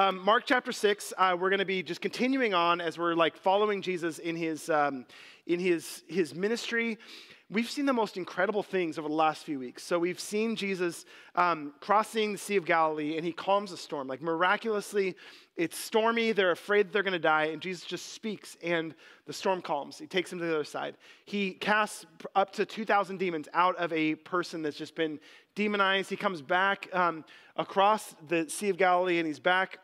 Um, Mark chapter six. Uh, we're going to be just continuing on as we're like following Jesus in his um, in his his ministry. We've seen the most incredible things over the last few weeks. So we've seen Jesus um, crossing the Sea of Galilee, and he calms a storm. Like miraculously, it's stormy. They're afraid they're going to die, and Jesus just speaks, and the storm calms. He takes them to the other side. He casts up to two thousand demons out of a person that's just been demonized. He comes back um, across the Sea of Galilee, and he's back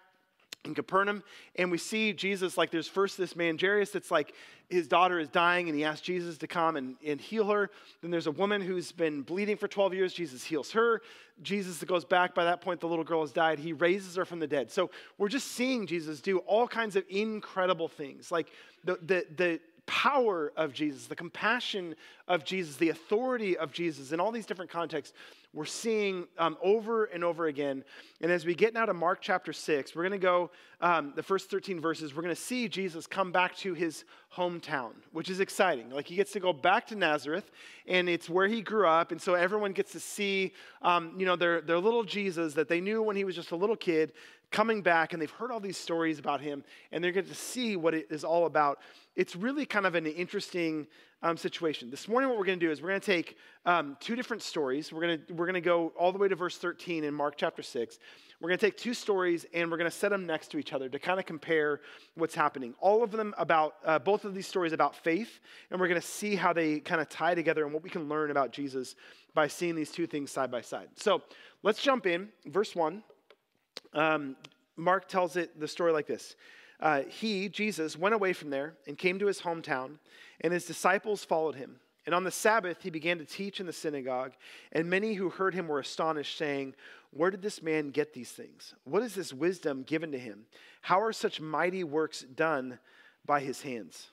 in Capernaum, and we see Jesus like there's first this man Jairus that's like his daughter is dying, and he asks Jesus to come and, and heal her. Then there's a woman who's been bleeding for 12 years. Jesus heals her. Jesus goes back. By that point, the little girl has died. He raises her from the dead. So we're just seeing Jesus do all kinds of incredible things. Like the the the power of Jesus, the compassion of Jesus, the authority of Jesus in all these different contexts we're seeing um, over and over again. And as we get now to Mark chapter 6, we're going to go, um, the first 13 verses, we're going to see Jesus come back to his hometown, which is exciting. Like he gets to go back to Nazareth, and it's where he grew up. And so everyone gets to see, um, you know, their, their little Jesus that they knew when he was just a little kid coming back, and they've heard all these stories about him, and they're going to see what it is all about. It's really kind of an interesting um, situation. This morning, what we're going to do is we're going to take um, two different stories. We're going to we're going to go all the way to verse 13 in Mark chapter 6. We're going to take two stories and we're going to set them next to each other to kind of compare what's happening. All of them about uh, both of these stories about faith, and we're going to see how they kind of tie together and what we can learn about Jesus by seeing these two things side by side. So let's jump in. Verse one. Um, Mark tells it the story like this. Uh, he, Jesus, went away from there and came to his hometown and his disciples followed him. And on the Sabbath, he began to teach in the synagogue, and many who heard him were astonished, saying, Where did this man get these things? What is this wisdom given to him? How are such mighty works done by his hands?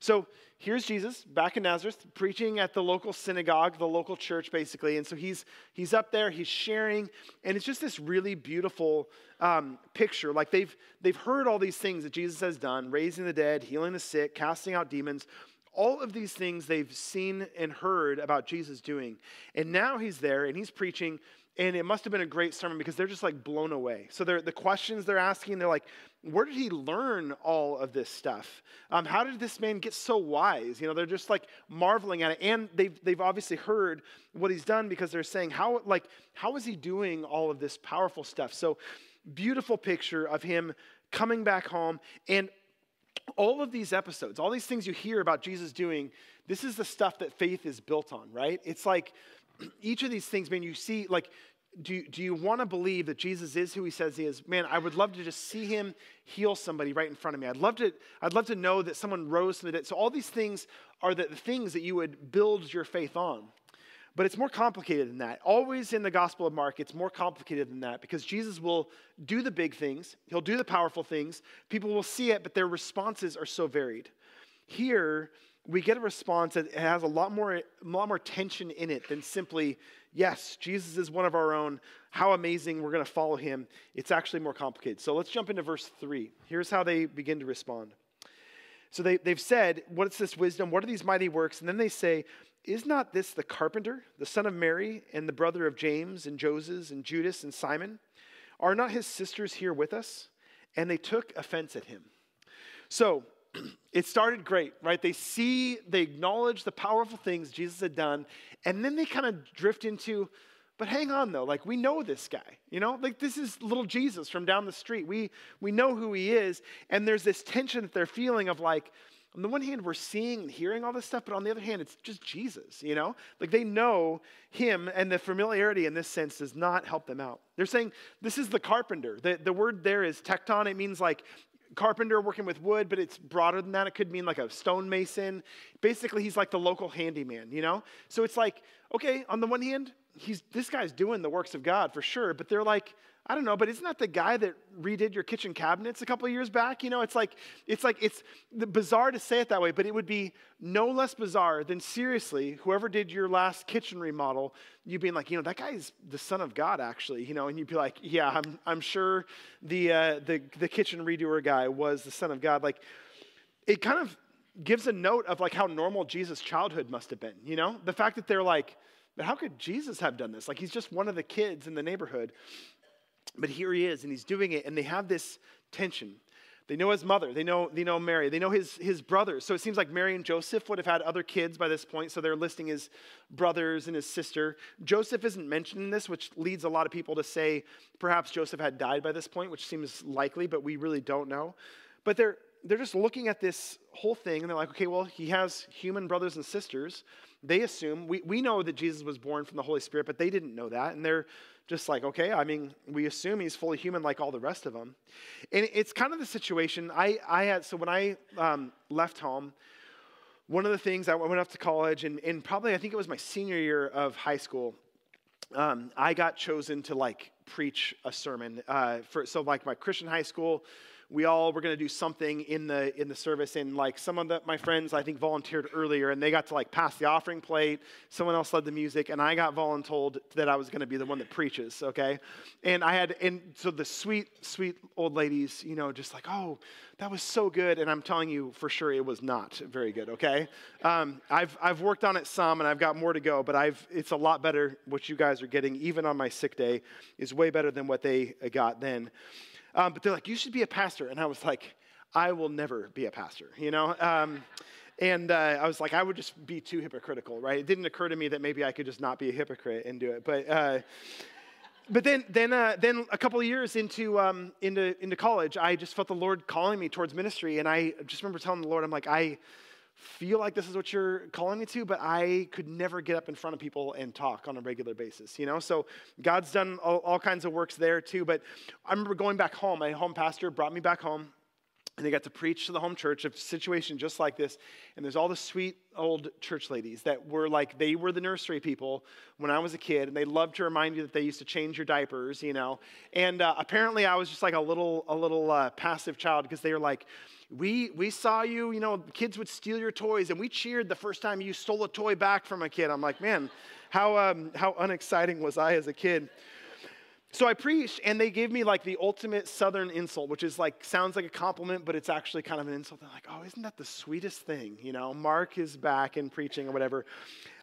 So here's Jesus back in Nazareth, preaching at the local synagogue, the local church, basically. And so he's, he's up there, he's sharing, and it's just this really beautiful um, picture. Like they've, they've heard all these things that Jesus has done raising the dead, healing the sick, casting out demons all of these things they've seen and heard about Jesus doing. And now he's there and he's preaching, and it must have been a great sermon because they're just like blown away. So the questions they're asking, they're like, where did he learn all of this stuff? Um, how did this man get so wise? You know, they're just like marveling at it. And they've, they've obviously heard what he's done because they're saying, how, like, how is he doing all of this powerful stuff? So beautiful picture of him coming back home. And all of these episodes, all these things you hear about Jesus doing, this is the stuff that faith is built on, right? It's like each of these things, man, you see, like, do, do you want to believe that Jesus is who he says he is? Man, I would love to just see him heal somebody right in front of me. I'd love to, I'd love to know that someone rose from the dead. So all these things are the, the things that you would build your faith on. But it's more complicated than that. Always in the Gospel of Mark, it's more complicated than that because Jesus will do the big things, he'll do the powerful things. People will see it, but their responses are so varied. Here, we get a response that has a lot more, a lot more tension in it than simply, yes, Jesus is one of our own. How amazing, we're going to follow him. It's actually more complicated. So let's jump into verse 3. Here's how they begin to respond. So they, they've said, What's this wisdom? What are these mighty works? And then they say, is not this the carpenter, the son of Mary, and the brother of James, and Joses, and Judas, and Simon? Are not his sisters here with us? And they took offense at him. So it started great, right? They see, they acknowledge the powerful things Jesus had done, and then they kind of drift into, but hang on though, like we know this guy, you know, like this is little Jesus from down the street. We we know who he is, and there's this tension that they're feeling of like, on the one hand, we're seeing and hearing all this stuff, but on the other hand, it's just Jesus, you know? Like they know him, and the familiarity in this sense does not help them out. They're saying, this is the carpenter. The, the word there is tekton. It means like carpenter working with wood, but it's broader than that. It could mean like a stonemason. Basically, he's like the local handyman, you know? So it's like, okay, on the one hand, he's this guy's doing the works of God for sure, but they're like, I don't know, but isn't that the guy that redid your kitchen cabinets a couple years back? You know, it's like it's like it's bizarre to say it that way, but it would be no less bizarre than seriously whoever did your last kitchen remodel, you being like, you know, that guy's the son of God, actually, you know, and you'd be like, yeah, I'm I'm sure the uh, the the kitchen redoer guy was the son of God. Like, it kind of gives a note of like how normal Jesus' childhood must have been. You know, the fact that they're like, but how could Jesus have done this? Like, he's just one of the kids in the neighborhood. But here he is, and he's doing it, and they have this tension. They know his mother. They know, they know Mary. They know his, his brothers. So it seems like Mary and Joseph would have had other kids by this point. So they're listing his brothers and his sister. Joseph isn't mentioned in this, which leads a lot of people to say perhaps Joseph had died by this point, which seems likely, but we really don't know. But they're, they're just looking at this whole thing and they're like, okay, well, he has human brothers and sisters. They assume, we, we know that Jesus was born from the Holy Spirit, but they didn't know that. And they're just like, okay, I mean, we assume he's fully human like all the rest of them. And it's kind of the situation I, I had, so when I um, left home, one of the things I went off to college, and, and probably I think it was my senior year of high school, um, I got chosen to like preach a sermon. Uh, for, so, like my Christian high school, we all were going to do something in the in the service. And like some of the, my friends i think volunteered earlier and they got to like pass the offering plate. Someone else led the music and i got voluntold that i was going to be the one that preaches okay? And i had and so the sweet sweet old ladies you know just like oh that was so good. And i'm telling you for sure it was not very good okay? Um, I've, I've worked on it some and i've got more to go but i've it's a lot better what you guys are getting even on my sick day is way better than what they got then um, but they're like, you should be a pastor. And I was like, I will never be a pastor, you know? Um, and uh, I was like, I would just be too hypocritical, right? It didn't occur to me that maybe I could just not be a hypocrite and do it. But, uh, but then, then, uh, then a couple of years into, um, into, into college, I just felt the Lord calling me towards ministry. And I just remember telling the Lord, I'm like, I, feel like this is what you're calling me to, but I could never get up in front of people and talk on a regular basis, you know? So God's done all, all kinds of works there too. But I remember going back home. My home pastor brought me back home and they got to preach to the home church a situation just like this and there's all the sweet old church ladies that were like they were the nursery people when i was a kid and they loved to remind you that they used to change your diapers you know and uh, apparently i was just like a little a little uh, passive child because they were like we, we saw you, you know, kids would steal your toys, and we cheered the first time you stole a toy back from a kid. I'm like, man, how, um, how unexciting was I as a kid? So I preached, and they gave me like the ultimate Southern insult, which is like, sounds like a compliment, but it's actually kind of an insult. They're like, oh, isn't that the sweetest thing? You know, Mark is back and preaching or whatever.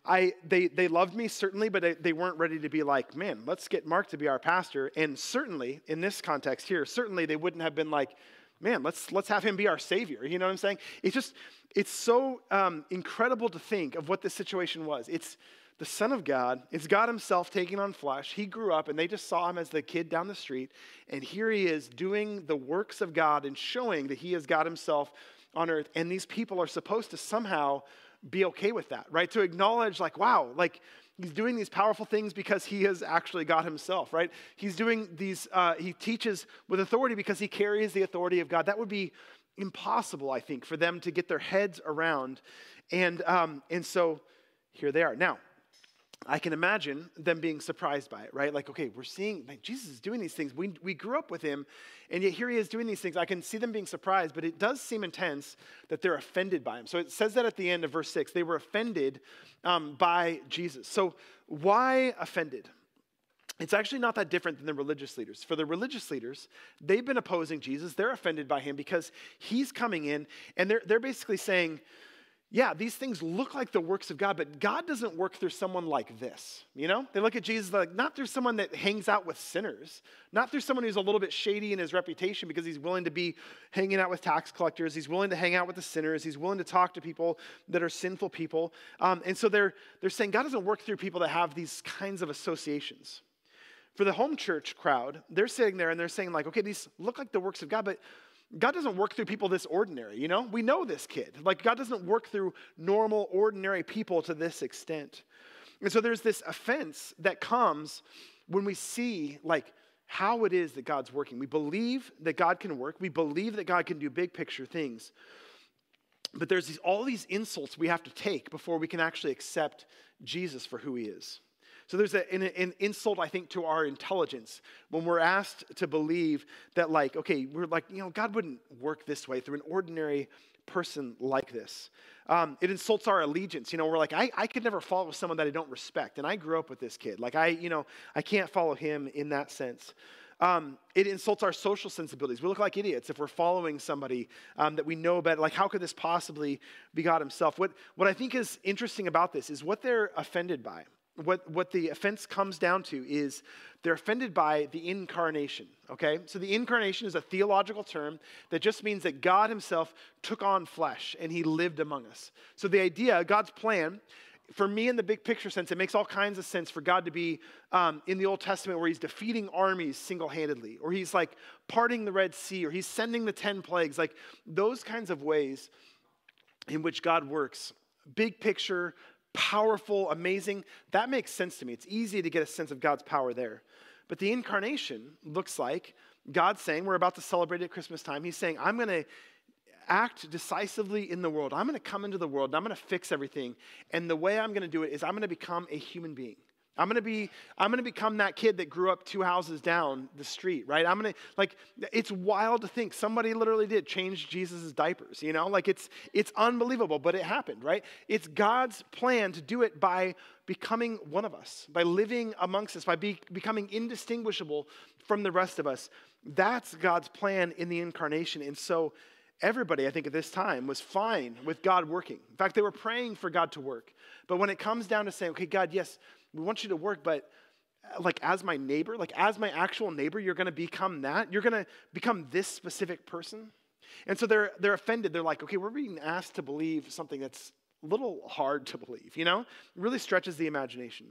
I, they, they loved me, certainly, but they, they weren't ready to be like, man, let's get Mark to be our pastor. And certainly, in this context here, certainly they wouldn't have been like, man, let's, let's have him be our savior. You know what I'm saying? It's just, it's so um, incredible to think of what this situation was. It's the Son of God, it's God Himself taking on flesh. He grew up and they just saw him as the kid down the street. And here he is doing the works of God and showing that he is God Himself on earth. And these people are supposed to somehow be okay with that, right? To acknowledge, like, wow, like, He's doing these powerful things because he has actually God himself, right? He's doing these, uh, he teaches with authority because he carries the authority of God. That would be impossible, I think, for them to get their heads around. And, um, and so here they are. Now, I can imagine them being surprised by it, right? Like, okay, we're seeing Jesus is doing these things. We, we grew up with him, and yet here he is doing these things. I can see them being surprised, but it does seem intense that they're offended by him. So it says that at the end of verse 6 they were offended um, by Jesus. So, why offended? It's actually not that different than the religious leaders. For the religious leaders, they've been opposing Jesus. They're offended by him because he's coming in, and they're, they're basically saying, yeah, these things look like the works of God, but God doesn't work through someone like this. You know? They look at Jesus like not through someone that hangs out with sinners, not through someone who's a little bit shady in his reputation because he's willing to be hanging out with tax collectors, he's willing to hang out with the sinners, he's willing to talk to people that are sinful people. Um, and so they're, they're saying God doesn't work through people that have these kinds of associations. For the home church crowd, they're sitting there and they're saying, like, okay, these look like the works of God, but God doesn't work through people this ordinary, you know? We know this kid. Like, God doesn't work through normal, ordinary people to this extent. And so there's this offense that comes when we see, like, how it is that God's working. We believe that God can work, we believe that God can do big picture things. But there's these, all these insults we have to take before we can actually accept Jesus for who he is. So there's a, an, an, insult, I think, to our intelligence when we're asked to believe that, like, okay, we're like, you know, God wouldn't work this way through an ordinary person like this. Um, it insults our allegiance. You know, we're like, I, I could never follow someone that I don't respect. And I grew up with this kid. Like, I, you know, I can't follow him in that sense. Um, it insults our social sensibilities. We look like idiots if we're following somebody um, that we know better. Like, how could this possibly be God Himself? What, what I think is interesting about this is what they're offended by what, what the offense comes down to is they're offended by the incarnation, okay? So the incarnation is a theological term that just means that God himself took on flesh and he lived among us. So the idea, God's plan, for me in the big picture sense, it makes all kinds of sense for God to be um, in the Old Testament where he's defeating armies single handedly, or he's like parting the Red Sea, or he's sending the 10 plagues, like those kinds of ways in which God works. Big picture, powerful, amazing. That makes sense to me. It's easy to get a sense of God's power there. But the incarnation looks like God saying, we're about to celebrate at Christmas time. He's saying, I'm going to act decisively in the world. I'm going to come into the world and I'm going to fix everything. And the way I'm going to do it is I'm going to become a human being. I'm gonna be, I'm gonna become that kid that grew up two houses down the street, right? I'm gonna like it's wild to think somebody literally did change Jesus' diapers, you know? Like it's it's unbelievable, but it happened, right? It's God's plan to do it by becoming one of us, by living amongst us, by be, becoming indistinguishable from the rest of us. That's God's plan in the incarnation. And so everybody, I think, at this time was fine with God working. In fact, they were praying for God to work. But when it comes down to saying, okay, God, yes, we want you to work, but uh, like as my neighbor, like as my actual neighbor, you're going to become that. You're going to become this specific person. And so they're they're offended. They're like, okay, we're being asked to believe something that's a little hard to believe. You know, it really stretches the imagination.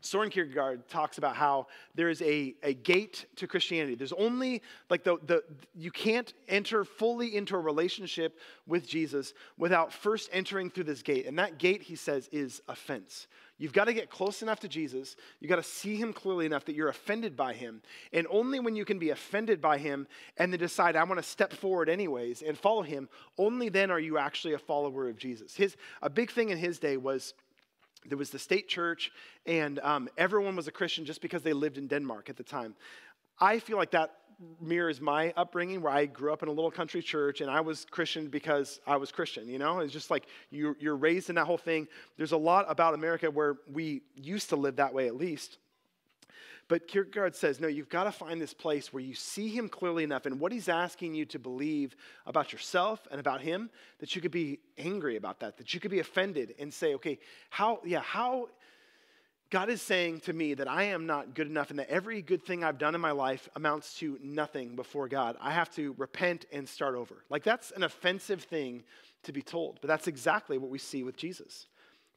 Soren Kierkegaard talks about how there is a, a gate to Christianity. There's only, like, the, the, you can't enter fully into a relationship with Jesus without first entering through this gate. And that gate, he says, is offense. You've got to get close enough to Jesus. You've got to see him clearly enough that you're offended by him. And only when you can be offended by him and then decide, I want to step forward anyways and follow him, only then are you actually a follower of Jesus. His, a big thing in his day was there was the state church, and um, everyone was a Christian just because they lived in Denmark at the time. I feel like that mirrors my upbringing where I grew up in a little country church and I was Christian because I was Christian, you know? It's just like you're, you're raised in that whole thing. There's a lot about America where we used to live that way at least. But Kierkegaard says, no, you've got to find this place where you see him clearly enough and what he's asking you to believe about yourself and about him that you could be angry about that, that you could be offended and say, okay, how, yeah, how God is saying to me that I am not good enough and that every good thing I've done in my life amounts to nothing before God. I have to repent and start over. Like, that's an offensive thing to be told, but that's exactly what we see with Jesus.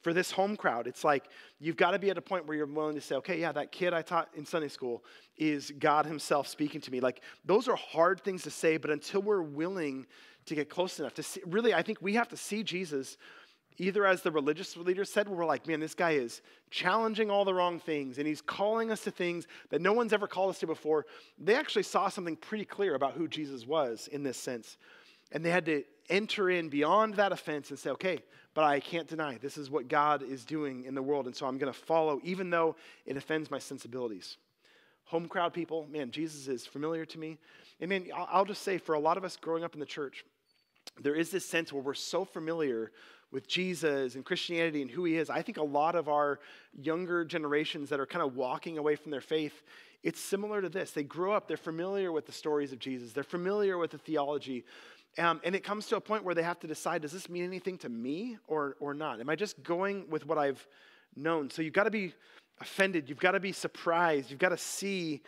For this home crowd, it's like you've got to be at a point where you're willing to say, okay, yeah, that kid I taught in Sunday school is God Himself speaking to me. Like, those are hard things to say, but until we're willing to get close enough to see, really, I think we have to see Jesus either as the religious leaders said, we're like, man, this guy is challenging all the wrong things and he's calling us to things that no one's ever called us to before. They actually saw something pretty clear about who Jesus was in this sense. And they had to enter in beyond that offense and say, okay, but I can't deny this is what God is doing in the world. And so I'm going to follow, even though it offends my sensibilities. Home crowd people, man, Jesus is familiar to me. And man, I'll just say for a lot of us growing up in the church, there is this sense where we're so familiar with Jesus and Christianity and who he is, I think a lot of our younger generations that are kind of walking away from their faith, it's similar to this. They grow up, they're familiar with the stories of Jesus, they're familiar with the theology. Um, and it comes to a point where they have to decide does this mean anything to me or, or not? Am I just going with what I've known? So you've got to be offended, you've got to be surprised, you've got to see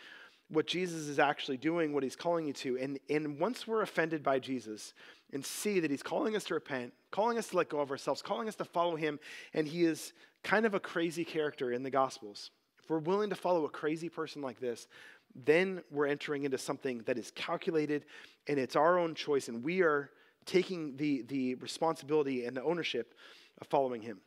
what Jesus is actually doing, what he's calling you to. And, and once we're offended by Jesus and see that he's calling us to repent, calling us to let go of ourselves, calling us to follow him, and he is kind of a crazy character in the Gospels. If we're willing to follow a crazy person like this, then we're entering into something that is calculated and it's our own choice, and we are taking the, the responsibility and the ownership of following him.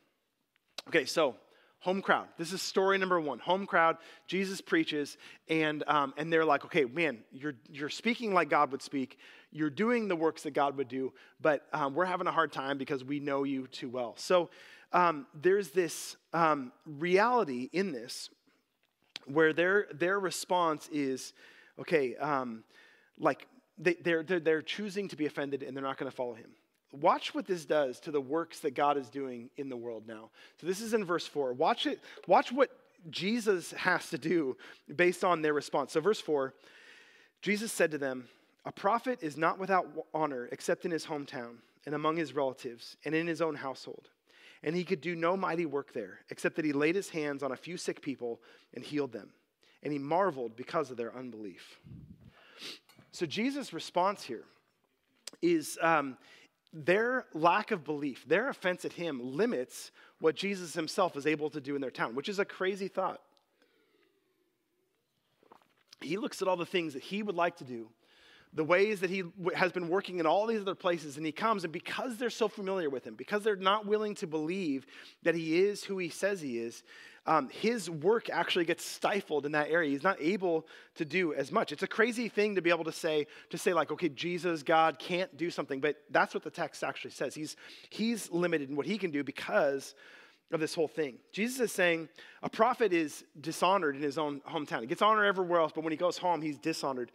Okay, so home crowd. This is story number one. Home crowd. Jesus preaches, and um, and they're like, okay, man, you're you're speaking like God would speak. You're doing the works that God would do, but um, we're having a hard time because we know you too well. So um, there's this um, reality in this where their their response is, okay, um, like they, they're, they're they're choosing to be offended and they're not going to follow him. Watch what this does to the works that God is doing in the world now. So this is in verse 4. Watch it, watch what Jesus has to do based on their response. So verse 4, Jesus said to them, "A prophet is not without honor except in his hometown and among his relatives and in his own household." And he could do no mighty work there, except that he laid his hands on a few sick people and healed them. And he marveled because of their unbelief. So Jesus' response here is um, their lack of belief, their offense at him limits what Jesus himself is able to do in their town, which is a crazy thought. He looks at all the things that he would like to do the ways that he has been working in all these other places, and he comes, and because they're so familiar with him, because they're not willing to believe that he is who he says he is, um, his work actually gets stifled in that area. He's not able to do as much. It's a crazy thing to be able to say, to say like, okay, Jesus, God can't do something, but that's what the text actually says. He's, he's limited in what he can do because of this whole thing. Jesus is saying a prophet is dishonored in his own hometown. He gets honor everywhere else, but when he goes home, he's dishonored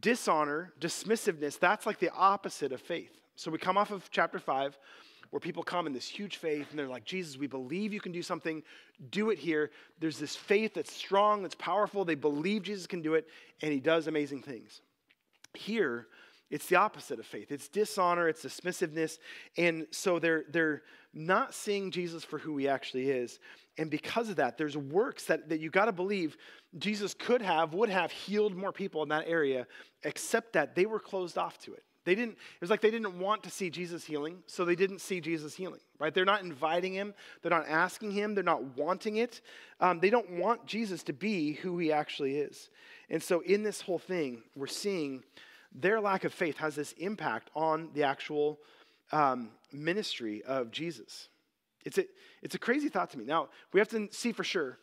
dishonor, dismissiveness, that's like the opposite of faith. So we come off of chapter 5 where people come in this huge faith and they're like, Jesus, we believe you can do something. Do it here. There's this faith that's strong, that's powerful. They believe Jesus can do it, and he does amazing things. Here, it's the opposite of faith. It's dishonor, it's dismissiveness. And so they're, they're not seeing Jesus for who he actually is. And because of that, there's works that, that you got to believe Jesus could have, would have healed more people in that area, except that they were closed off to it. They didn't, it was like they didn't want to see Jesus healing, so they didn't see Jesus healing, right? They're not inviting him, they're not asking him, they're not wanting it. Um, they don't want Jesus to be who he actually is. And so in this whole thing, we're seeing their lack of faith has this impact on the actual um, ministry of Jesus. It's a, it's a crazy thought to me. Now, we have to see for sure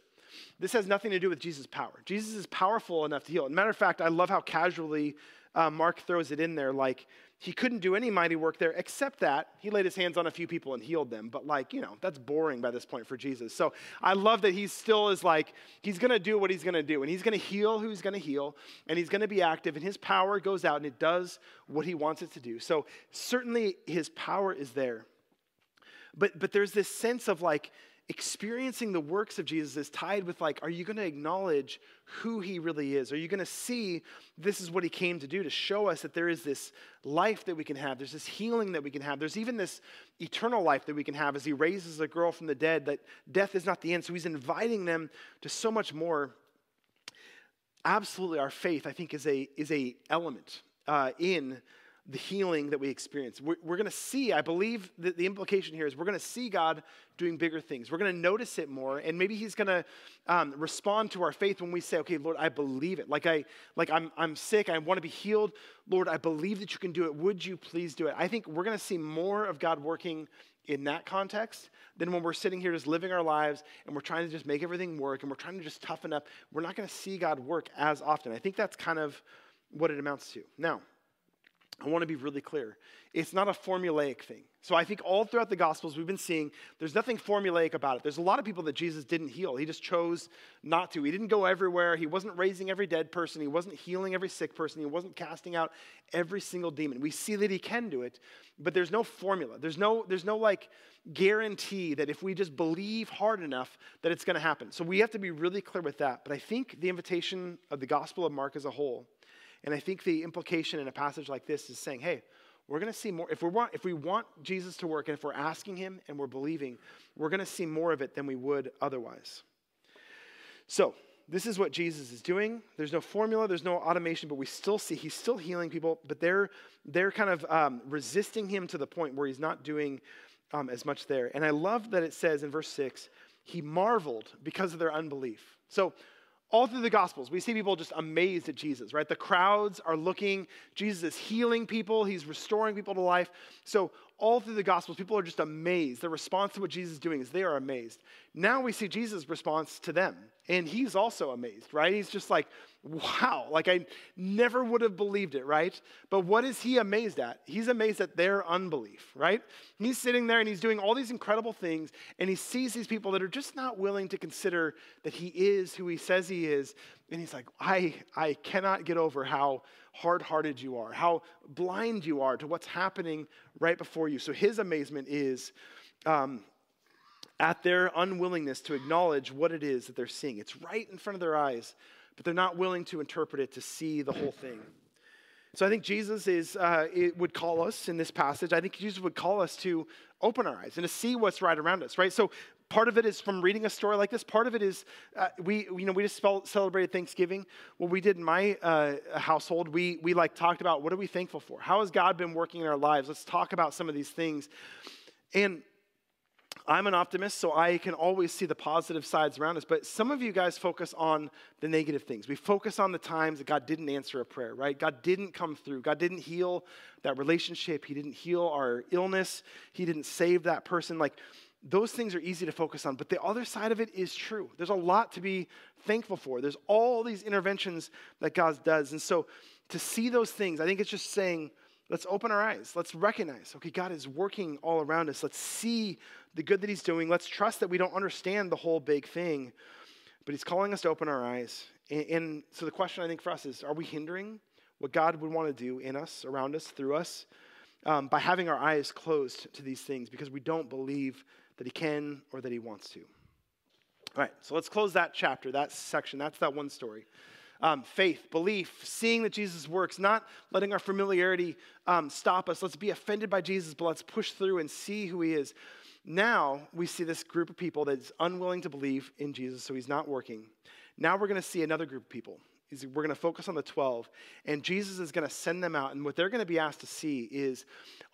this has nothing to do with Jesus' power. Jesus is powerful enough to heal. Matter of fact, I love how casually uh, Mark throws it in there. Like, he couldn't do any mighty work there except that he laid his hands on a few people and healed them. But, like, you know, that's boring by this point for Jesus. So I love that he still is like, he's going to do what he's going to do. And he's going to heal who he's going to heal. And he's going to be active. And his power goes out and it does what he wants it to do. So certainly his power is there. But, but there's this sense of like, experiencing the works of Jesus is tied with like, are you going to acknowledge who he really is? Are you going to see this is what he came to do to show us that there is this life that we can have? There's this healing that we can have. There's even this eternal life that we can have as he raises a girl from the dead, that death is not the end. So he's inviting them to so much more. Absolutely, our faith, I think, is a, is a element uh, in the healing that we experience. We're, we're going to see, I believe that the implication here is we're going to see God doing bigger things. We're going to notice it more, and maybe He's going to um, respond to our faith when we say, "Okay, Lord, I believe it. Like I, like I'm, I'm sick. I want to be healed. Lord, I believe that you can do it. Would you please do it?" I think we're going to see more of God working in that context than when we're sitting here just living our lives and we're trying to just make everything work and we're trying to just toughen up. We're not going to see God work as often. I think that's kind of what it amounts to. Now. I want to be really clear. It's not a formulaic thing. So I think all throughout the Gospels, we've been seeing there's nothing formulaic about it. There's a lot of people that Jesus didn't heal. He just chose not to. He didn't go everywhere. He wasn't raising every dead person. He wasn't healing every sick person. He wasn't casting out every single demon. We see that he can do it, but there's no formula. There's no, there's no like guarantee that if we just believe hard enough that it's going to happen. So we have to be really clear with that. But I think the invitation of the Gospel of Mark as a whole and I think the implication in a passage like this is saying, hey, we're going to see more. If we, want, if we want Jesus to work and if we're asking him and we're believing, we're going to see more of it than we would otherwise. So, this is what Jesus is doing. There's no formula, there's no automation, but we still see he's still healing people, but they're, they're kind of um, resisting him to the point where he's not doing um, as much there. And I love that it says in verse 6 he marveled because of their unbelief. So, all through the Gospels, we see people just amazed at Jesus, right? The crowds are looking, Jesus is healing people, he's restoring people to life. So, all through the Gospels, people are just amazed. Their response to what Jesus is doing is they are amazed. Now we see Jesus' response to them, and he's also amazed, right? He's just like, wow, like I never would have believed it, right? But what is he amazed at? He's amazed at their unbelief, right? He's sitting there and he's doing all these incredible things, and he sees these people that are just not willing to consider that he is who he says he is. And he's like, I, I cannot get over how hard hearted you are, how blind you are to what's happening right before you. So his amazement is um, at their unwillingness to acknowledge what it is that they're seeing. It's right in front of their eyes but they're not willing to interpret it to see the whole thing. So I think Jesus is, uh, would call us in this passage, I think Jesus would call us to open our eyes and to see what's right around us, right? So part of it is from reading a story like this. Part of it is uh, we, you know, we just celebrated Thanksgiving. What we did in my uh, household, we, we like talked about what are we thankful for? How has God been working in our lives? Let's talk about some of these things. And I'm an optimist, so I can always see the positive sides around us. But some of you guys focus on the negative things. We focus on the times that God didn't answer a prayer, right? God didn't come through. God didn't heal that relationship. He didn't heal our illness. He didn't save that person. Like, those things are easy to focus on. But the other side of it is true. There's a lot to be thankful for. There's all these interventions that God does. And so to see those things, I think it's just saying, let's open our eyes. Let's recognize, okay, God is working all around us. Let's see the good that He's doing. Let's trust that we don't understand the whole big thing, but He's calling us to open our eyes. And, and so the question I think for us is are we hindering what God would want to do in us, around us, through us, um, by having our eyes closed to these things because we don't believe that He can or that He wants to? All right, so let's close that chapter, that section. That's that one story. Um, faith, belief, seeing that Jesus works, not letting our familiarity um, stop us. Let's be offended by Jesus, but let's push through and see who he is. Now we see this group of people that's unwilling to believe in Jesus, so he's not working. Now we're going to see another group of people. We're going to focus on the 12, and Jesus is going to send them out. And what they're going to be asked to see is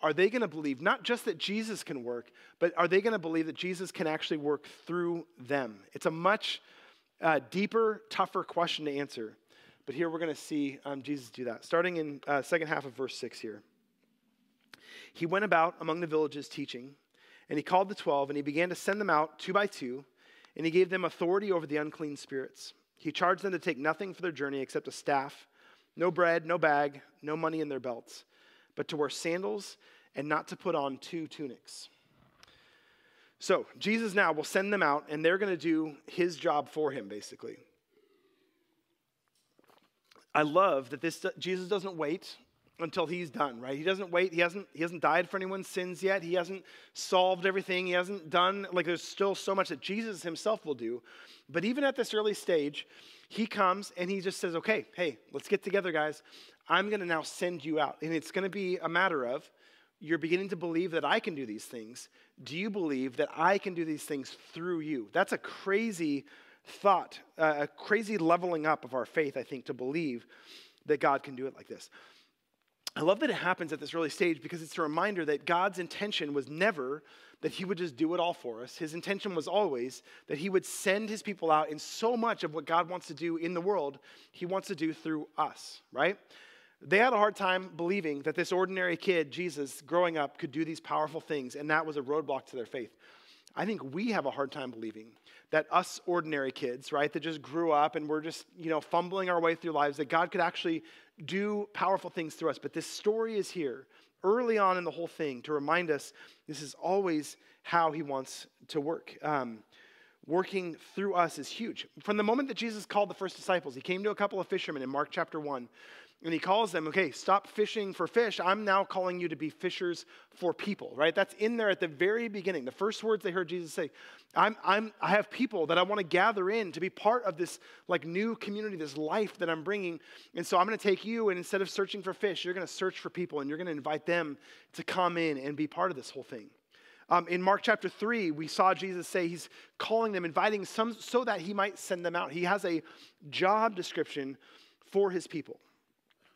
are they going to believe not just that Jesus can work, but are they going to believe that Jesus can actually work through them? It's a much uh, deeper, tougher question to answer. But here we're going to see um, Jesus do that. Starting in uh, second half of verse 6 here. He went about among the villages teaching and he called the twelve, and he began to send them out two by two, and he gave them authority over the unclean spirits. He charged them to take nothing for their journey except a staff, no bread, no bag, no money in their belts, but to wear sandals and not to put on two tunics. So, Jesus now will send them out, and they're going to do his job for him, basically. I love that this Jesus doesn't wait until he's done, right? He doesn't wait. He hasn't, he hasn't died for anyone's sins yet. He hasn't solved everything. He hasn't done, like, there's still so much that Jesus himself will do. But even at this early stage, he comes and he just says, okay, hey, let's get together, guys. I'm going to now send you out. And it's going to be a matter of you're beginning to believe that I can do these things. Do you believe that I can do these things through you? That's a crazy thought, a crazy leveling up of our faith, I think, to believe that God can do it like this. I love that it happens at this early stage because it's a reminder that God's intention was never that He would just do it all for us. His intention was always that He would send His people out, and so much of what God wants to do in the world, He wants to do through us, right? They had a hard time believing that this ordinary kid, Jesus, growing up, could do these powerful things, and that was a roadblock to their faith. I think we have a hard time believing that us ordinary kids, right, that just grew up and we're just, you know, fumbling our way through lives, that God could actually do powerful things through us. But this story is here early on in the whole thing to remind us this is always how he wants to work. Um, working through us is huge. From the moment that Jesus called the first disciples, he came to a couple of fishermen in Mark chapter 1. And he calls them, okay, stop fishing for fish. I'm now calling you to be fishers for people, right? That's in there at the very beginning. The first words they heard Jesus say, I'm, I'm, I have people that I want to gather in to be part of this like new community, this life that I'm bringing. And so I'm going to take you, and instead of searching for fish, you're going to search for people, and you're going to invite them to come in and be part of this whole thing. Um, in Mark chapter 3, we saw Jesus say he's calling them, inviting some so that he might send them out. He has a job description for his people.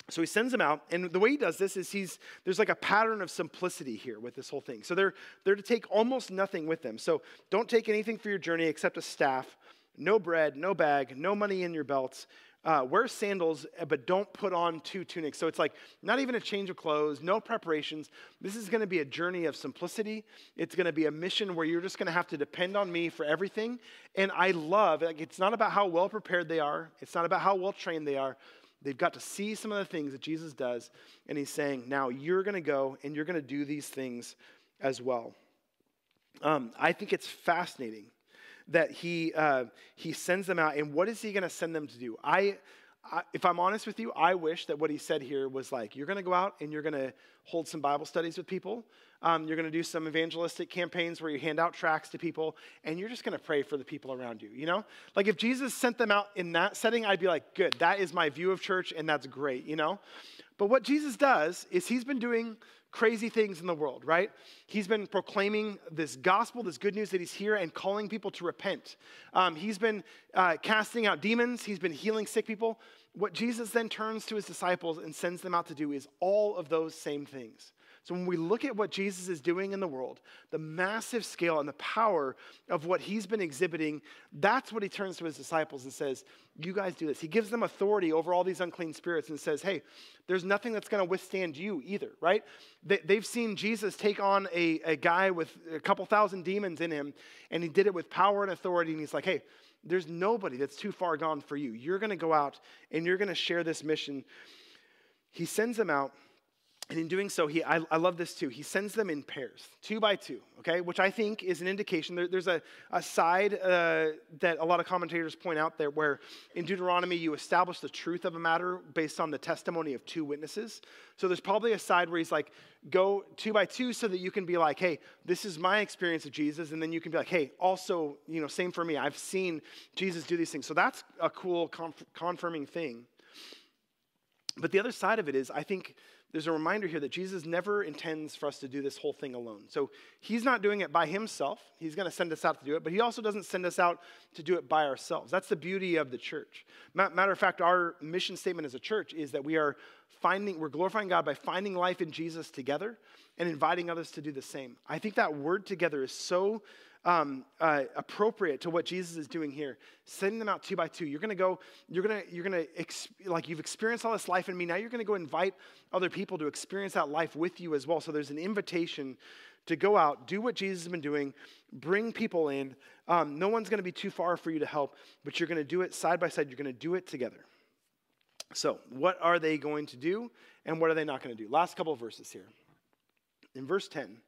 So he sends them out, and the way he does this is he's there's like a pattern of simplicity here with this whole thing. So they're they're to take almost nothing with them. So don't take anything for your journey except a staff, no bread, no bag, no money in your belts. Uh, wear sandals, but don't put on two tunics. So it's like not even a change of clothes, no preparations. This is going to be a journey of simplicity. It's going to be a mission where you're just going to have to depend on me for everything. And I love like it's not about how well prepared they are. It's not about how well trained they are. They've got to see some of the things that Jesus does, and he's saying, now you're going to go and you're going to do these things as well. Um, I think it's fascinating that he, uh, he sends them out, and what is he going to send them to do? I, I, if I'm honest with you, I wish that what he said here was like, you're going to go out and you're going to hold some Bible studies with people. Um, you're going to do some evangelistic campaigns where you hand out tracts to people, and you're just going to pray for the people around you, you know? Like if Jesus sent them out in that setting, I'd be like, good, that is my view of church, and that's great, you know? But what Jesus does is he's been doing crazy things in the world, right? He's been proclaiming this gospel, this good news that he's here and calling people to repent. Um, he's been uh, casting out demons, he's been healing sick people. What Jesus then turns to his disciples and sends them out to do is all of those same things. So when we look at what Jesus is doing in the world, the massive scale and the power of what he's been exhibiting, that's what he turns to his disciples and says, You guys do this. He gives them authority over all these unclean spirits and says, Hey, there's nothing that's going to withstand you either, right? They, have seen Jesus take on a, a guy with a couple thousand demons in him, and he did it with power and authority, and he's like, Hey, there's nobody that's too far gone for you. You're going to go out and you're going to share this mission. He sends them out and in doing so, he, I, I, love this too. He sends them in pairs, two by two, okay, which I think is an indication. There, there's a, a side uh, that a lot of commentators point out there where in Deuteronomy you establish the truth of a matter based on the testimony of two witnesses. So there's probably a side where he's like, go two by two so that you can be like, hey, this is my experience of Jesus. And then you can be like, hey, also, you know, same for me. I've seen Jesus do these things. So that's a cool conf- confirming thing. But the other side of it is, I think there's a reminder here that Jesus never intends for us to do this whole thing alone. So he's not doing it by himself. He's going to send us out to do it, but he also doesn't send us out to do it by ourselves. That's the beauty of the church. Matter of fact, our mission statement as a church is that we are finding, we're glorifying God by finding life in Jesus together and inviting others to do the same. I think that word together is so um, uh, appropriate to what Jesus is doing here, sending them out two by two. You're going to go, you're going to, you're going to, exp- like you've experienced all this life in me. Now you're going to go invite other people to experience that life with you as well. So there's an invitation to go out, do what Jesus has been doing, bring people in. Um, no one's going to be too far for you to help, but you're going to do it side by side. You're going to do it together. So, what are they going to do, and what are they not going to do? Last couple of verses here. In verse 10,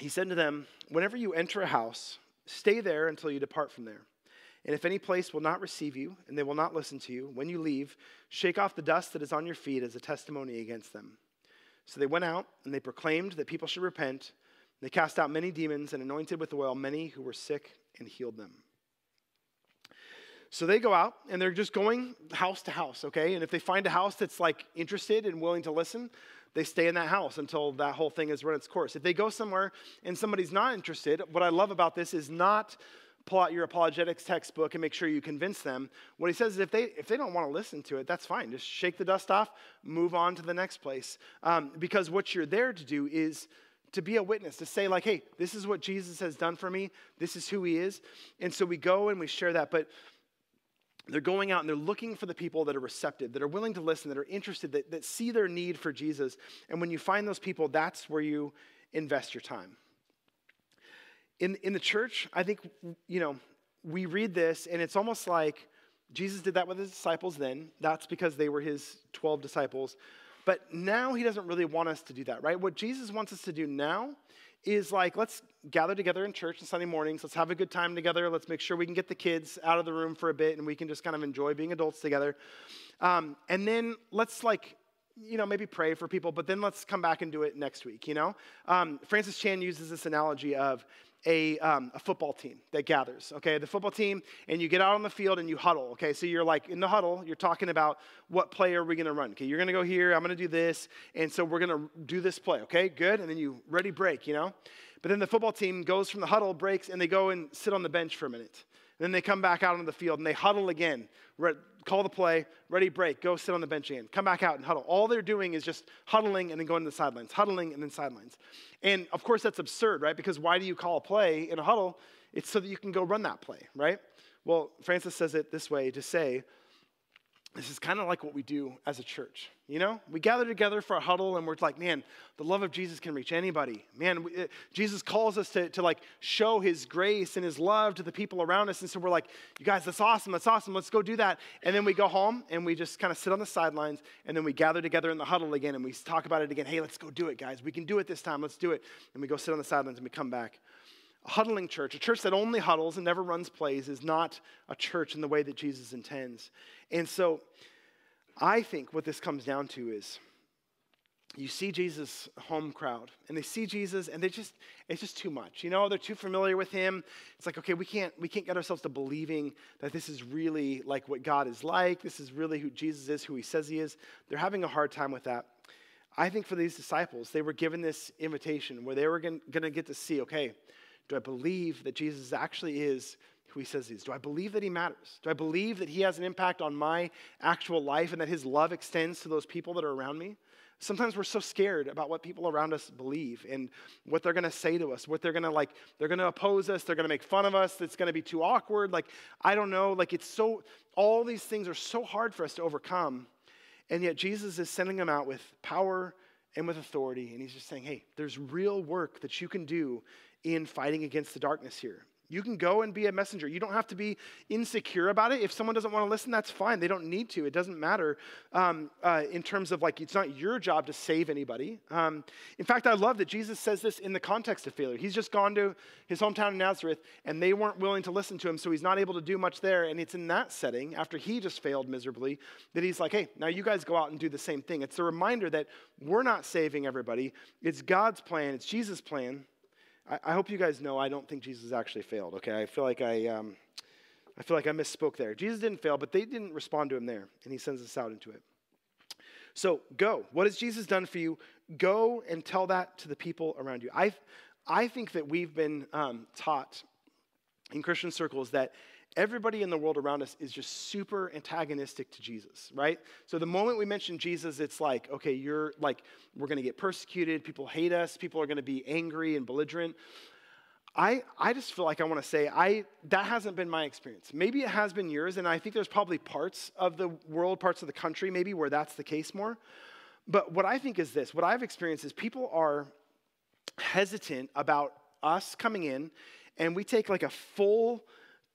he said to them, Whenever you enter a house, stay there until you depart from there. And if any place will not receive you, and they will not listen to you, when you leave, shake off the dust that is on your feet as a testimony against them. So they went out, and they proclaimed that people should repent. They cast out many demons and anointed with oil many who were sick and healed them. So they go out and they're just going house to house, okay? And if they find a house that's like interested and willing to listen, they stay in that house until that whole thing has run its course. If they go somewhere and somebody's not interested, what I love about this is not pull out your apologetics textbook and make sure you convince them. What he says is if they, if they don't want to listen to it, that's fine. Just shake the dust off, move on to the next place. Um, because what you're there to do is to be a witness, to say, like, hey, this is what Jesus has done for me, this is who he is. And so we go and we share that. But they're going out and they're looking for the people that are receptive, that are willing to listen, that are interested, that, that see their need for Jesus. And when you find those people, that's where you invest your time. In, in the church, I think, you know, we read this and it's almost like Jesus did that with his disciples then. That's because they were his 12 disciples. But now he doesn't really want us to do that, right? What Jesus wants us to do now is like, let's gather together in church on Sunday mornings. Let's have a good time together. Let's make sure we can get the kids out of the room for a bit and we can just kind of enjoy being adults together. Um, and then let's like, you know, maybe pray for people, but then let's come back and do it next week, you know? Um, Francis Chan uses this analogy of a, um, a football team that gathers, okay? The football team, and you get out on the field and you huddle, okay? So you're like in the huddle, you're talking about what play are we gonna run, okay? You're gonna go here, I'm gonna do this, and so we're gonna do this play, okay? Good, and then you ready break, you know? But then the football team goes from the huddle, breaks, and they go and sit on the bench for a minute. And Then they come back out on the field and they huddle again. Call the play, ready, break, go sit on the bench again. Come back out and huddle. All they're doing is just huddling and then going to the sidelines, huddling and then sidelines. And of course, that's absurd, right? Because why do you call a play in a huddle? It's so that you can go run that play, right? Well, Francis says it this way to say, this is kind of like what we do as a church. You know, we gather together for a huddle and we're like, man, the love of Jesus can reach anybody. Man, we, uh, Jesus calls us to, to like show his grace and his love to the people around us. And so we're like, you guys, that's awesome. That's awesome. Let's go do that. And then we go home and we just kind of sit on the sidelines and then we gather together in the huddle again and we talk about it again. Hey, let's go do it, guys. We can do it this time. Let's do it. And we go sit on the sidelines and we come back. A huddling church, a church that only huddles and never runs plays, is not a church in the way that Jesus intends. And so I think what this comes down to is you see Jesus' home crowd, and they see Jesus, and they just, it's just too much. You know, they're too familiar with him. It's like, okay, we can't, we can't get ourselves to believing that this is really like what God is like. This is really who Jesus is, who he says he is. They're having a hard time with that. I think for these disciples, they were given this invitation where they were going to get to see, okay, do I believe that Jesus actually is who he says he is? Do I believe that he matters? Do I believe that he has an impact on my actual life and that his love extends to those people that are around me? Sometimes we're so scared about what people around us believe and what they're going to say to us, what they're going to like, they're going to oppose us, they're going to make fun of us, it's going to be too awkward. Like, I don't know. Like, it's so, all these things are so hard for us to overcome. And yet, Jesus is sending them out with power and with authority. And he's just saying, hey, there's real work that you can do in fighting against the darkness here. You can go and be a messenger. You don't have to be insecure about it. If someone doesn't want to listen, that's fine. They don't need to. It doesn't matter um, uh, in terms of like, it's not your job to save anybody. Um, in fact, I love that Jesus says this in the context of failure. He's just gone to his hometown in Nazareth, and they weren't willing to listen to him, so he's not able to do much there. And it's in that setting, after he just failed miserably, that he's like, hey, now you guys go out and do the same thing. It's a reminder that we're not saving everybody, it's God's plan, it's Jesus' plan. I, I, hope you guys know I don't think Jesus actually failed, okay? I feel like I, um, I feel like I misspoke there. Jesus didn't fail, but they didn't respond to him there, and he sends us out into it. So go. What has Jesus done for you? Go and tell that to the people around you. I, I think that we've been um, taught in Christian circles that everybody in the world around us is just super antagonistic to Jesus, right? So the moment we mention Jesus, it's like, okay, you're like, we're going to get persecuted. People hate us. People are going to be angry and belligerent. I, I just feel like I want to say I that hasn't been my experience. Maybe it has been yours, and I think there's probably parts of the world, parts of the country, maybe where that's the case more. But what I think is this: what I've experienced is people are hesitant about us coming in, and we take like a full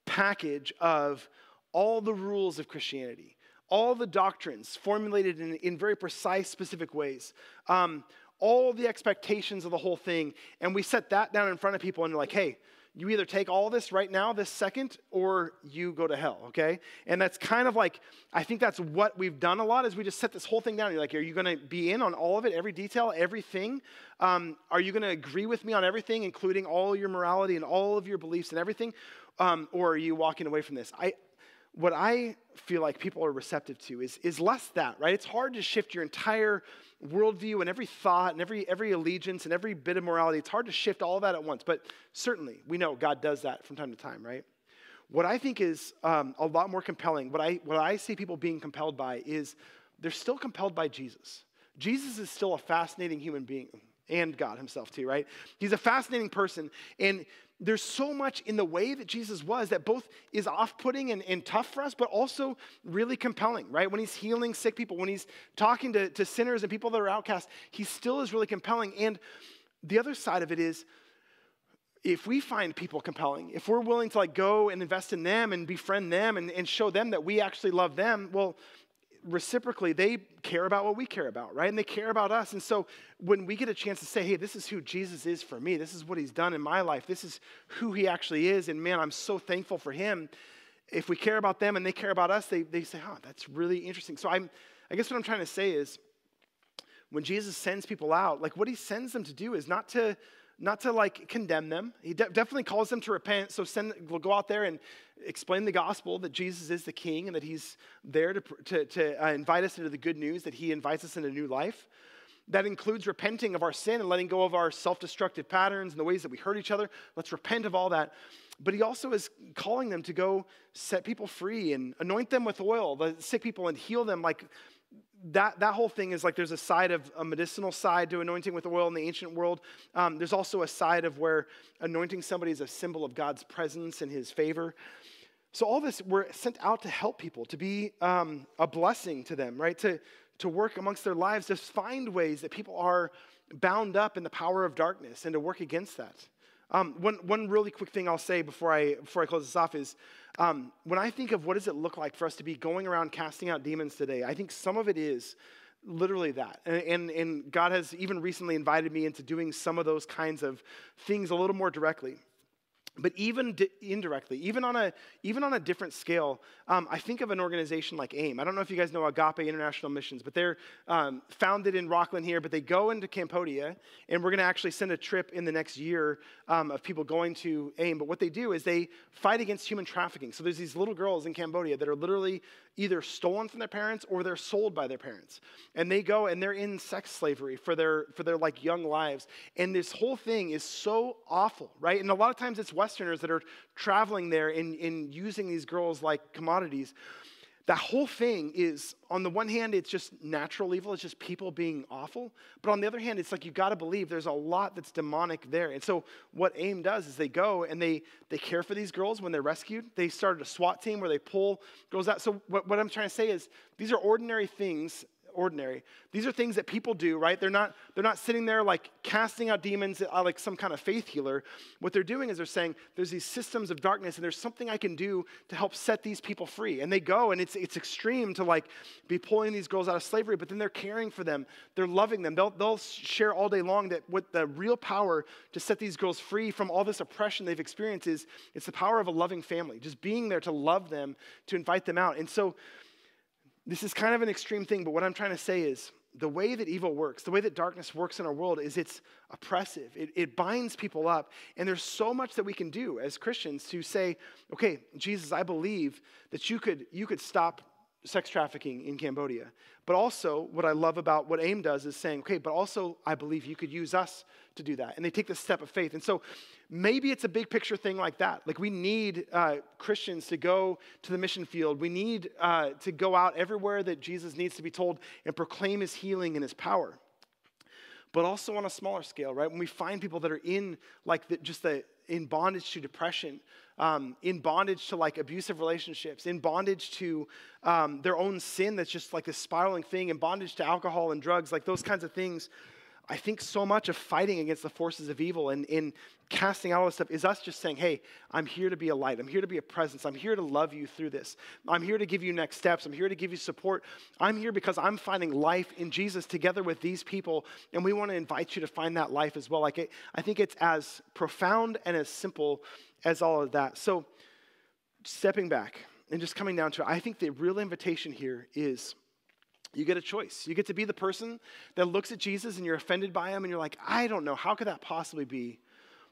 package of all the rules of Christianity, all the doctrines formulated in, in very precise, specific ways, um, all the expectations of the whole thing, and we set that down in front of people and they're like, hey, you either take all this right now, this second, or you go to hell, okay? And that's kind of like, I think that's what we've done a lot is we just set this whole thing down. You're like, are you to be in on all of it, every detail, everything? Um, are you to agree with me on everything, including all your morality and all of your beliefs and everything? Um, or are you walking away from this? I, what I feel like people are receptive to is, is less that, right? It's hard to shift your entire worldview and every thought and every, every allegiance and every bit of morality. It's hard to shift all that at once. But certainly, we know God does that from time to time, right? What I think is um, a lot more compelling, what I, what I see people being compelled by, is they're still compelled by Jesus. Jesus is still a fascinating human being and God himself, too, right? He's a fascinating person. And there's so much in the way that Jesus was that both is off putting and, and, tough for us, but also really compelling, right? When he's healing sick people, when he's talking to, to sinners and people that are outcast, he still is really compelling. And the other side of it is, if we find people compelling, if we're willing to like go and invest in them and befriend them and, and show them that we actually love them, well, reciprocally, they care about what we care about, right? And they care about us. And so when we get a chance to say, hey, this is who Jesus is for me, this is what he's done in my life, this is who he actually is, and man, I'm so thankful for him. If we care about them and they care about us, they, they say, oh, that's really interesting. So I'm, I guess what I'm trying to say is when Jesus sends people out, like what he sends them to do is not to not to like condemn them. He de- definitely calls them to repent. So send, go out there and explain the gospel that Jesus is the King and that He's there to, to, to uh, invite us into the good news, that He invites us into a new life. That includes repenting of our sin and letting go of our self destructive patterns and the ways that we hurt each other. Let's repent of all that. But he also is calling them to go set people free and anoint them with oil, the sick people, and heal them like that, that whole thing is like there's a side of a medicinal side to anointing with oil in the ancient world. Um, there's also a side of where anointing somebody is a symbol of God's presence and his favor. So, all this, we're sent out to help people, to be um, a blessing to them, right? To, to work amongst their lives, to find ways that people are bound up in the power of darkness and to work against that. Um, one, one really quick thing I'll say before I, before I close this off is um, when I think of what does it look like for us to be going around casting out demons today, I think some of it is literally that. And, and, and God has even recently invited me into doing some of those kinds of things a little more directly. But even di- indirectly, even on a even on a different scale, um, I think of an organization like AIM. I don't know if you guys know Agape International Missions, but they're um, founded in Rocklin here. But they go into Cambodia, and we're going to actually send a trip in the next year um, of people going to AIM. But what they do is they fight against human trafficking. So there's these little girls in Cambodia that are literally either stolen from their parents or they're sold by their parents. And they go and they're in sex slavery for their for their like young lives. And this whole thing is so awful, right? And a lot of times it's Westerners that are traveling there and, and using these girls like commodities that whole thing is, on the one hand, it's just natural evil, it's just people being awful. But on the other hand, it's like you got to believe there's a lot that's demonic there. And so, what AIM does is they go and they, they care for these girls when they're rescued. They started a SWAT team where they pull girls out. So, what, what I'm trying to say is these are ordinary things ordinary. These are things that people do, right? They're not, they're not sitting there like casting out demons uh, like some kind of faith healer. What they're doing is they're saying, there's these systems of darkness and there's something I can do to help set these people free. And they go and it's, it's extreme to like be pulling these girls out of slavery, but then they're caring for them. They're loving them. They'll, they'll share all day long that what the real power to set these girls free from all this oppression they've experienced is it's the power of a loving family, just being there to love them, to invite them out. And so this is kind of an extreme thing, but what I'm trying to say is the way that evil works, the way that darkness works in our world is it's oppressive. It, it, binds people up. And there's so much that we can do as Christians to say, okay, Jesus, I believe that you could, you could stop sex trafficking in Cambodia. But also, what I love about what AIM does is saying, okay, but also I believe you could use us to do that. And they take the step of faith. And so maybe it's a big picture thing like that. Like we need uh, Christians to go to the mission field. We need uh, to go out everywhere that Jesus needs to be told and proclaim his healing and his power. But also on a smaller scale, right? When we find people that are in like the, just the in bondage to depression, um, in bondage to like abusive relationships, in bondage to um, their own sin that's just like this spiraling thing, in bondage to alcohol and drugs, like those kinds of things. I think so much of fighting against the forces of evil and in casting out all this stuff is us just saying, hey, I'm here to be a light. I'm here to be a presence. I'm here to love you through this. I'm here to give you next steps. I'm here to give you support. I'm here because I'm finding life in Jesus together with these people, and we want to invite you to find that life as well. Like it, I think it's as profound and as simple as all of that. So, stepping back and just coming down to it, I think the real invitation here is you get a choice. You get to be the person that looks at Jesus and you're offended by him and you're like, I don't know, how could that possibly be?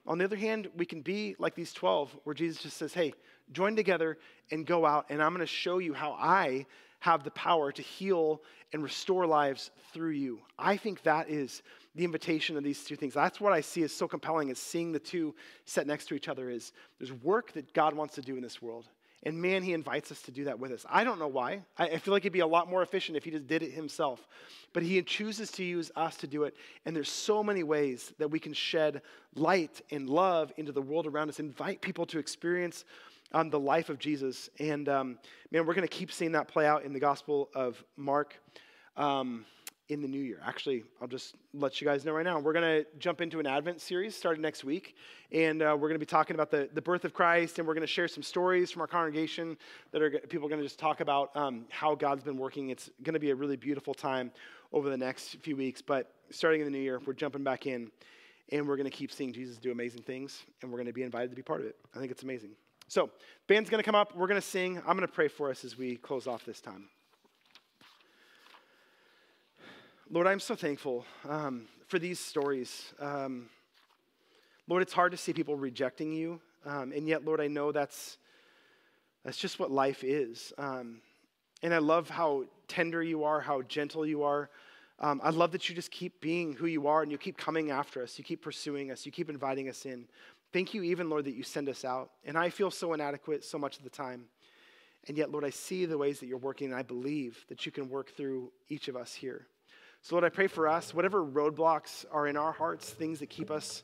On the other hand, we can be like these 12 where Jesus just says, hey, join together and go out, and I'm going to show you how I have the power to heal and restore lives through you. I think that is the invitation of these two things. That's what I see as so compelling is seeing the two set next to each other is there's work that God wants to do in this world. And man, he invites us to do that with us. I don't know why. I, feel like it'd be a lot more efficient if he just did it himself. But he chooses to use us to do it. And there's so many ways that we can shed light and love into the world around us, invite people to experience um, the life of Jesus. And um, man, we're going to keep seeing that play out in the Gospel of Mark. Um, in the new year. Actually, I'll just let you guys know right now. We're going to jump into an Advent series starting next week. And uh, we're going to be talking about the, the birth of Christ. And we're going to share some stories from our congregation that are people are going to just talk about um, how God's been working. It's going to be a really beautiful time over the next few weeks. But starting in the new year, we're jumping back in. And we're going to keep seeing Jesus do amazing things. And we're going to be invited to be part of it. I think it's amazing. So, band's going to come up. We're going to sing. I'm going to pray for us as we close off this time. Lord, I'm so thankful um, for these stories. Um, Lord, it's hard to see people rejecting you, um, and yet, Lord, I know that's that's just what life is. Um, and I love how tender you are, how gentle you are. Um, I love that you just keep being who you are, and you keep coming after us. You keep pursuing us. You keep inviting us in. Thank you, even Lord, that you send us out. And I feel so inadequate so much of the time. And yet, Lord, I see the ways that you're working, and I believe that you can work through each of us here. So, Lord, I pray for us, whatever roadblocks are in our hearts, things that keep us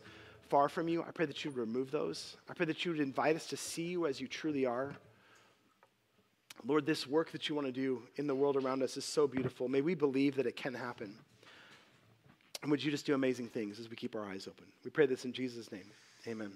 far from you, I pray that you would remove those. I pray that you would invite us to see you as you truly are. Lord, this work that you want to do in the world around us is so beautiful. May we believe that it can happen. And would you just do amazing things as we keep our eyes open? We pray this in Jesus' name. Amen.